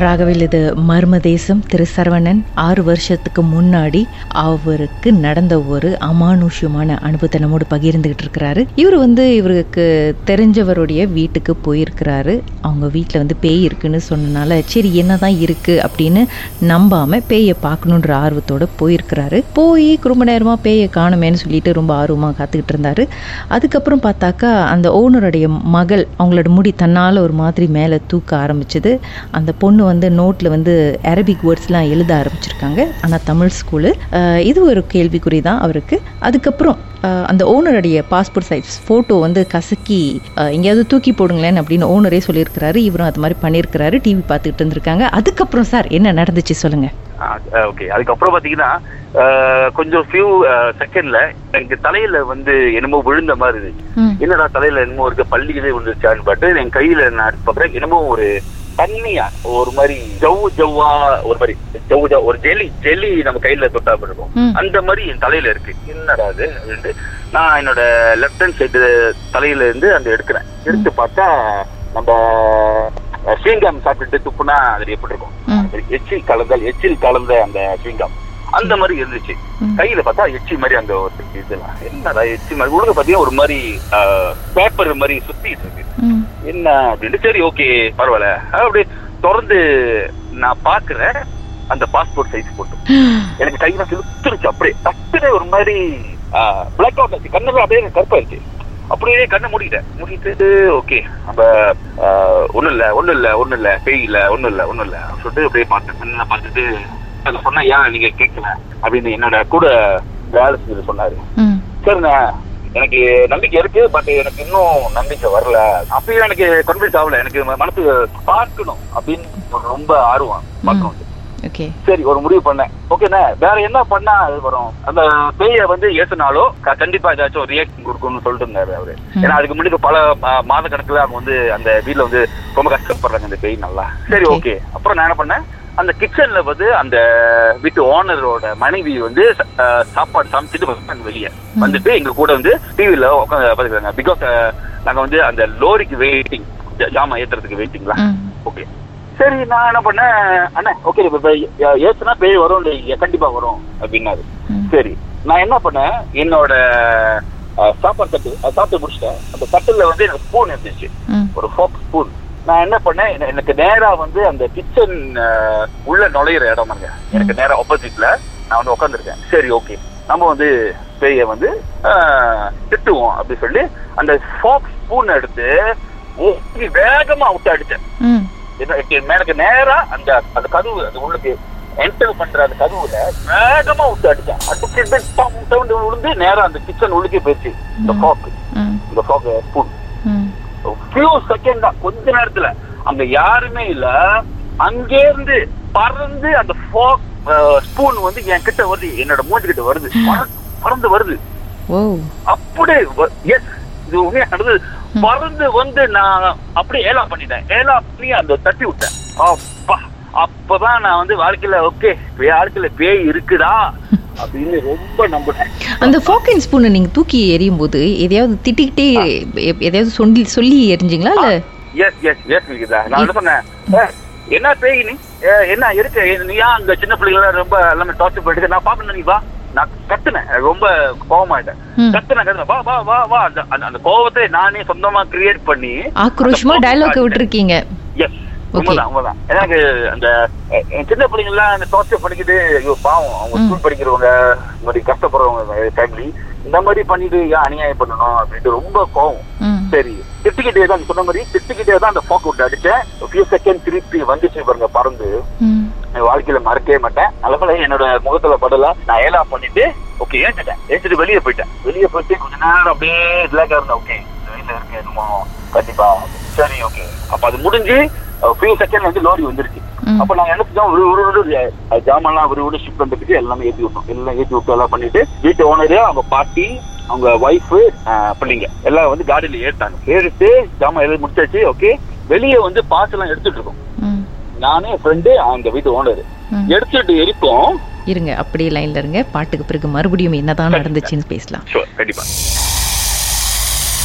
ராகவில் இது மர்ம தேசம் திரு சரவணன் ஆறு வருஷத்துக்கு முன்னாடி அவருக்கு நடந்த ஒரு அமானுஷ்யமான அனுபவத்தை நம்மோடு பகிர்ந்துகிட்டு இருக்கிறாரு. இவர் வந்து இவருக்கு தெரிஞ்சவருடைய வீட்டுக்கு போயிருக்கிறாரு. அவங்க வீட்டில் வந்து பேய் இருக்குன்னு சொன்னனால சரி என்னதான் இருக்கு? அப்படின்னு நம்பாம பேயை பார்க்கணுன்ற ஆர்வத்தோட போயிருக்கிறாரு. போய் ரொம்ப நேரமா பேயை காணுமேன்னு சொல்லிட்டு ரொம்ப ஆர்வமாக காத்துக்கிட்டு இருந்தாரு. அதுக்கப்புறம் பார்த்தாக்கா அந்த ஓனருடைய மகள் அவங்களோட முடி தன்னால் ஒரு மாதிரி மேலே தூக்க ஆரம்பிச்சது. அந்த பொண்ணு வந்து நோட்டில் வந்து அரபிக் வேர்ட்ஸ்லாம் எழுத ஆரம்பிச்சிருக்காங்க. ஆனால் தமிழ் ஸ்கூலு இது ஒரு கேள்விக்குறி தான் அவருக்கு. அதுக்கப்புறம் அந்த ஓனருடைய பாஸ்போர்ட் சைஸ் ஃபோட்டோ வந்து கசக்கி எங்கேயாவது தூக்கி போடுங்களேன் அப்படின்னு ஓனரே சொல்லியிருக்கிறாரு. இவரும் அது மாதிரி பண்ணியிருக்கிறாரு. டிவி பார்த்துக்கிட்டு இருந்திருக்காங்க. அதுக்கப்புறம் சார் என்ன நடந்துச்சு சொல்லுங்க. ஓகே அதுக்கப்புறம் பாத்தீங்கன்னா ஆஹ், கொஞ்சம் ஃபியூ செகண்ட்ல எனக்கு தலையில வந்து என்னமோ விழுந்த மாதிரி இருந்துச்சு. என்னடா தலையில என்னமோ இருக்க பள்ளிகளே விழுந்துச்சான்னு பார்த்து என் கையில நான் பார்க்கறேன். என்னமோ ஒரு தண்ணியா? ஒரு மாதிரி ஜவ்வு ஜவ்வா ஒரு மாதிரி ஜவ்வு ஜவ் ஒரு ஜெலி ஜெல்லி நம்ம கையில தொட்டா இருக்கும். அந்த மாதிரி என் தலையில இருக்கு. என்னடா அது நான் என்னோட லெஃப்ட் ஹேண்ட் சைடு தலையில இருந்து அந்த எடுக்கிறேன். எடுத்து பார்த்தா நம்ம ஸ்ரீங்காம் சாப்பிட்டுட்டு துப்புனா அது எப்படி இருக்கும் எச்சில் கலந்த எச்சில் கலந்த அந்த ஸ்ரீங்காம் அந்த மாதிரி இருந்துச்சு. கையில பார்த்தா எச்சி மாதிரி அந்த ஒரு இதெல்லாம் என்னடா எச்சி மாதிரி? உழுக பாத்தீங்கன்னா ஒரு மாதிரி பேப்பர் மாதிரி சுத்திட்டு இருக்கு. என்ன அப்படின்ட்டு சரி ஓகே பரவாயில்ல. அப்படி திறந்து நான் பாக்குறேன் அந்த பாஸ்போர்ட் சைஸ் போட்டு. எனக்கு கையில சிலுத்துருச்சு அப்படியே. டக்குனு ஒரு மாதிரி பிளாக் அவுட் ஆச்சு. கண்ணெல்லாம் அப்படியே கருப்பாயிருச்சு அப்படியே கண்ணை மூடிட்டேன். மூடிட்டு ஓகே நம்ம ஒண்ணும் இல்ல ஒண்ணும் இல்ல ஒண்ணும் இல்ல பேய் இல்ல ஒண்ணும் இல்ல ஒண்ணும் இல்ல. சொல்லிட்டு அப்படியே பார்த்தேன். கண்ணை பார்த்துட்டு அதை சொன்னா ஏன் நீங்க கேட்கல? அப்படின்னு என்னோட கூட வேலை செஞ்சு சொன்னாரு. சரிண்ணே எனக்கு நம்பிக்கை இருக்கு பட் எனக்கு இன்னும் நம்பிக்கை வரல. அப்பயும் எனக்கு கன்வின்ஸ் ஆகல. எனக்கு மனசு பார்க்கணும் அப்படின்னு ரொம்ப ஆர்வம் பார்க்கணும். சரி ஒரு முடிவு பண்ணேன். ஓகேண்ணே வேற என்ன பண்ணா அது வரும்? அந்த பேய வந்து ஏசுனாலும் க- கண்டிப்பா ஏதாச்சும் ரியாக்ஷன் கொடுக்கணும்னு சொல்லிட்டு இருந்தாரு அவரு. ஏன்னா அதுக்கு முன்னாடி பல மாத கணக்குல அவங்க வந்து அந்த வீட்ல வந்து ரொம்ப கஷ்டப்படுறாங்க அந்த பேய் நல்லா. சரி. ஓகே. அப்புறம் நான் என்ன பண்ணேன்? அந்த கிச்சன்ல வந்து அந்த வீட்டு ஓனரோட மனைவி வந்து சாப்பாடு சமைச்சிட்டு வந்தாங்க வெளியே வந்துட்டு எங்க கூட வந்து டிவில உட்காந்து பாத்துக்கிறாங்க பிகாஸ் நாங்க வந்து அந்த லோரிக்கு வெயிட்டிங் ஜாமான் ஏத்துறதுக்கு வெயிட்டிங்களா ஓகே சரி நான் என்ன பண்ணேன்? அண்ணா ஓகே இப்ப ஏத்துனா பேய் வரும் கண்டிப்பா வரும் அப்படின்னாரு. சரி நான் என்ன பண்ணேன்? என்னோட சாப்பாடு தட்டு சாப்பிட்டு முடிச்சிட்டேன். அந்த தட்டுல வந்து எனக்கு ஸ்பூன் இருந்துச்சு. ஒரு ஃபோக் ஸ்பூன் நான் என்ன பண்ணேன் எனக்கு நேரா வந்து அந்த கிச்சன் உள்ள நுழையிற இடம் பாருங்க எனக்கு நேரா ஆப்போசிட்ல நான் வந்து உட்காந்துருக்கேன் சரி ஓகே நம்ம வந்து பேய வந்து திட்டுவோம் அப்படி சொல்லி அந்த ஃபோக் ஸ்பூன் எடுத்து ஊத்தி வேகமா விட்டு அடிச்சேன் எனக்கு நேரா அந்த அந்த கதவு அந்த உள்ளுக்கு என்டர் பண்ற அந்த கதவுல வேகமா விட்டு அடிச்சேன் சவுண்ட் விழுந்து நேரா அந்த கிச்சன் உள்ளுக்கே போயிடுச்சு இந்த ஃபாக் ம் இந்த ஃபாக் ஸ்பூன் ஃபியூ செகண்ட் தான் கொஞ்ச நேரத்துல. அங்க யாருமே இல்ல. அங்கே இருந்து பறந்து அந்த ஃபாக் ஸ்பூன் வந்து என் கிட்ட வருது. என்னோட மூஞ்சி கிட்ட வருது. பற- பறந்து வருது. அப்படியே எஸ் இது உண்மையா நடந்தது. பறந்து வந்து நான் அப்படியே ஏலா பண்ணிட்டேன். ஏலா பண்ணி அந்த தட்டி விட்டேன். அப்பா. அப்பதான் நான் வந்து வாழ்க்கையில ஓகே வாழ்க்கையில பேய் இருக்குதா? அப்படின்னு ரொம்ப நம்பினேன். அந்த ஃபோக்கின் ஸ்பூனை நீங்க தூக்கி எறியும் போது எதையாவது திட்டிக்கிட்டே எதையாவது சொல்லி சொல்லி எரிஞ்சிங்களா இல்ல? Yes yes yes Nikita. நான் என்ன சொன்னேன்? "ஏய், என்ன பேய் நீ? என்ன இருக்கு ஏ, நீ ஏன் அங்க சின்ன பிள்ளைங்கள ரொம்ப எல்லாமே டார்ச்சர் பண்ணிட்டு நான் பாக்கணும் நீ வா. நான் கத்துனேன். ரொம்ப கோவமாயிட்டேன் ம். கத்துனேன் கத்துனேன். வா வா வா வா. அந்த அந்த- கோவத்தை நானே சொந்தமா கிரியேட் பண்ணி ஆக்ரோஷமா டயலாக் விட்டுருக்கீங்க. உண்மைதான் உண்மைதான். எனக்கு அந்த சின்ன பிள்ளைங்க எல்லாம் அந்த டார்ச்சர் பண்ணிக்கிட்டு ஐயோ பாவம் அவங்க. ஸ்கூல் படிக்கிறவங்க இந்த மாதிரி கஷ்டப்படுறவங்க ஃபேமிலி இந்த மாதிரி பண்ணிட்டு ஏன் அநியாயம் பண்ணணும் அப்படின்ட்டு ரொம்ப கோவம். சரி திட்டிக்கிட்டே தான் சொன்ன மாதிரி திட்டிக்கிட்டே தான் அந்த ஃபோக் விட்டு அடிச்சேன். ஃபியூ செகண்ட் திருப்பி வந்துச்சு பாருங்க பறந்து. வாழ்க்கையில மறக்கவே மாட்டேன். நல்லபடியா என்னோட முகத்துல படல. நான் ஏலா பண்ணிட்டு ஓகே ஏஞ்சிட்டேன் ஏஞ்சிட்டு வெளியே போயிட்டேன். வெளியே போயிட்டு கொஞ்ச நேரம் அப்படியே ரிலாக்ஸா இருந்தேன். ஓகே வீட்டுல இருக்கு என்னமோ. கண்டிப்பா. சரி ஓகே அப்ப அது முடிஞ்சு ஃபியூ செகண்ட் வந்து லோரி வந்துருச்சு. அப்ப நாங்க என்ன செஞ்சோம்? ஒரு ஒரு ஒரு ஜாமான்லாம் ஒரு ஒரு ஷிப் பண்ணிட்டு எல்லாமே ஏத்தி விட்டோம். எல்லாம் ஏத்தி விட்டு எல்லாம் பண்ணிட்டு வீட்டு ஓனரு அவங்க பாட்டி அவங்க ஒய்ஃப் பிள்ளைங்க எல்லாம் வந்து காடியில ஏறிட்டாங்க. ஏறிட்டு ஜாமான் எழுதி முடிச்சாச்சு ஓகே வெளியே வந்து பாஸ் எல்லாம் எடுத்துட்டு இருக்கோம். நானே ஃப்ரெண்டு அந்த வீட்டு ஓனர். எடுத்துட்டு இருக்கோம் இருங்க அப்படியே லைன்ல இருங்க. பாட்டுக்கு பிறகு மறுபடியும் என்னதான் நடந்துச்சுன்னு பேசலாம். கண்டிப்பா.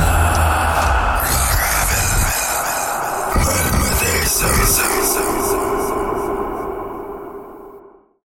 down.